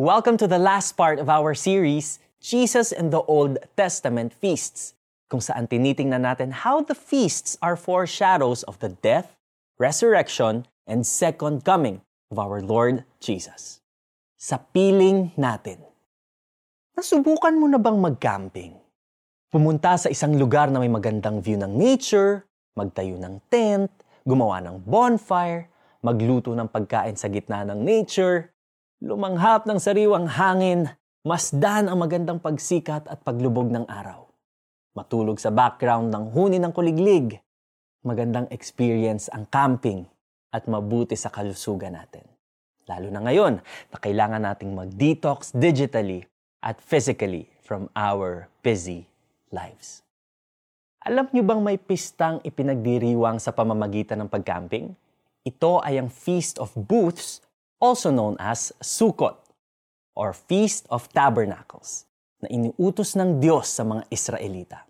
Welcome to the last part of our series, Jesus and the Old Testament Feasts, kung saan tinitingnan natin how the feasts are foreshadows of the death, resurrection, and second coming of our Lord Jesus. Sa piling natin, nasubukan mo na bang mag-camping? Pumunta sa isang lugar na may magandang view ng nature, magtayo ng tent, gumawa ng bonfire, magluto ng pagkain sa gitna ng nature, lumanghap ng sariwang hangin, masdan ang magandang pagsikat at paglubog ng araw. Matulog sa background ng huni ng kuliglig. Magandang experience ang camping at mabuti sa kalusugan natin. Lalo na ngayon na kailangan nating mag-detox digitally at physically from our busy lives. Alam niyo bang may pistang ipinagdiriwang sa pamamagitan ng pagcamping? Ito ay ang Feast of Booths also known as Sukkot or Feast of Tabernacles na iniutos ng Diyos sa mga Israelita.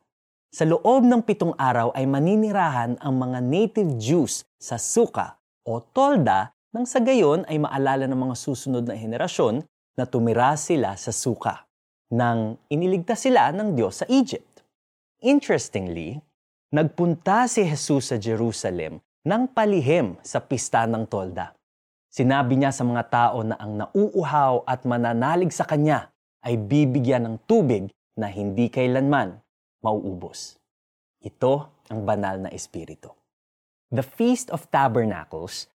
Sa loob ng pitong araw ay maninirahan ang mga native Jews sa Suka o Tolda nang sa gayon ay maalala ng mga susunod na henerasyon na tumira sila sa Suka nang iniligtas sila ng Diyos sa Egypt. Interestingly, nagpunta si Jesus sa Jerusalem nang palihim sa pista ng Tolda. Sinabi niya sa mga tao na ang nauuhaw at mananalig sa kanya ay bibigyan ng tubig na hindi kailanman mauubos. Ito ang banal na espiritu. The Feast of Tabernacles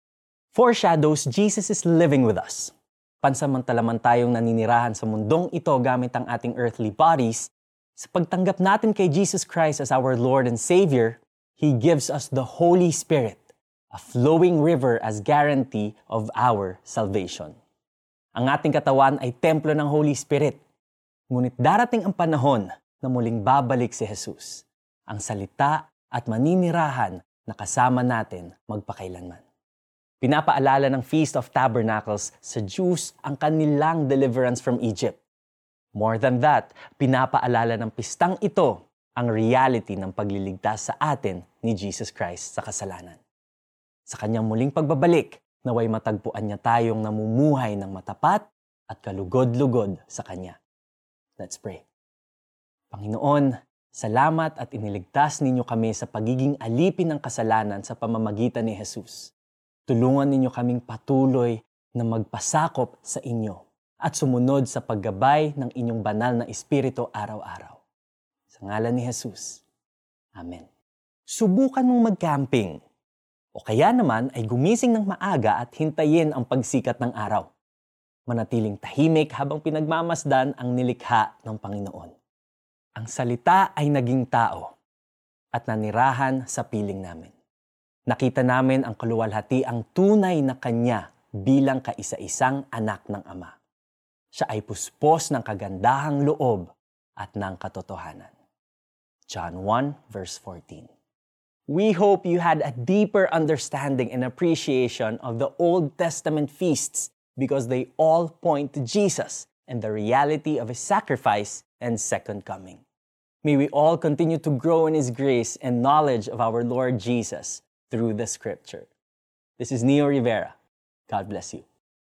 foreshadows Jesus is living with us. Pansamantala man tayong naninirahan sa mundong ito gamit ang ating earthly bodies, sa pagtanggap natin kay Jesus Christ as our Lord and Savior, He gives us the Holy Spirit a flowing river as guarantee of our salvation. Ang ating katawan ay templo ng Holy Spirit. Ngunit darating ang panahon na muling babalik si Jesus, ang salita at maninirahan na kasama natin magpakailanman. Pinapaalala ng Feast of Tabernacles sa Jews ang kanilang deliverance from Egypt. More than that, pinapaalala ng pistang ito ang reality ng pagliligtas sa atin ni Jesus Christ sa kasalanan. Sa kanyang muling pagbabalik, naway matagpuan niya tayong namumuhay ng matapat at kalugod-lugod sa Kanya. Let's pray. Panginoon, salamat at iniligtas ninyo kami sa pagiging alipin ng kasalanan sa pamamagitan ni Jesus. Tulungan ninyo kaming patuloy na magpasakop sa inyo at sumunod sa paggabay ng inyong banal na Espiritu araw-araw. Sa ngalan ni Jesus. Amen. Subukan mong mag-camping o kaya naman ay gumising ng maaga at hintayin ang pagsikat ng araw. Manatiling tahimik habang pinagmamasdan ang nilikha ng Panginoon. Ang salita ay naging tao at nanirahan sa piling namin. Nakita namin ang kaluwalhati ang tunay na kanya bilang kaisa-isang anak ng Ama. Siya ay puspos ng kagandahang loob at ng katotohanan. John 1 verse 14 We hope you had a deeper understanding and appreciation of the Old Testament feasts because they all point to Jesus and the reality of his sacrifice and second coming. May we all continue to grow in his grace and knowledge of our Lord Jesus through the scripture. This is Neo Rivera. God bless you.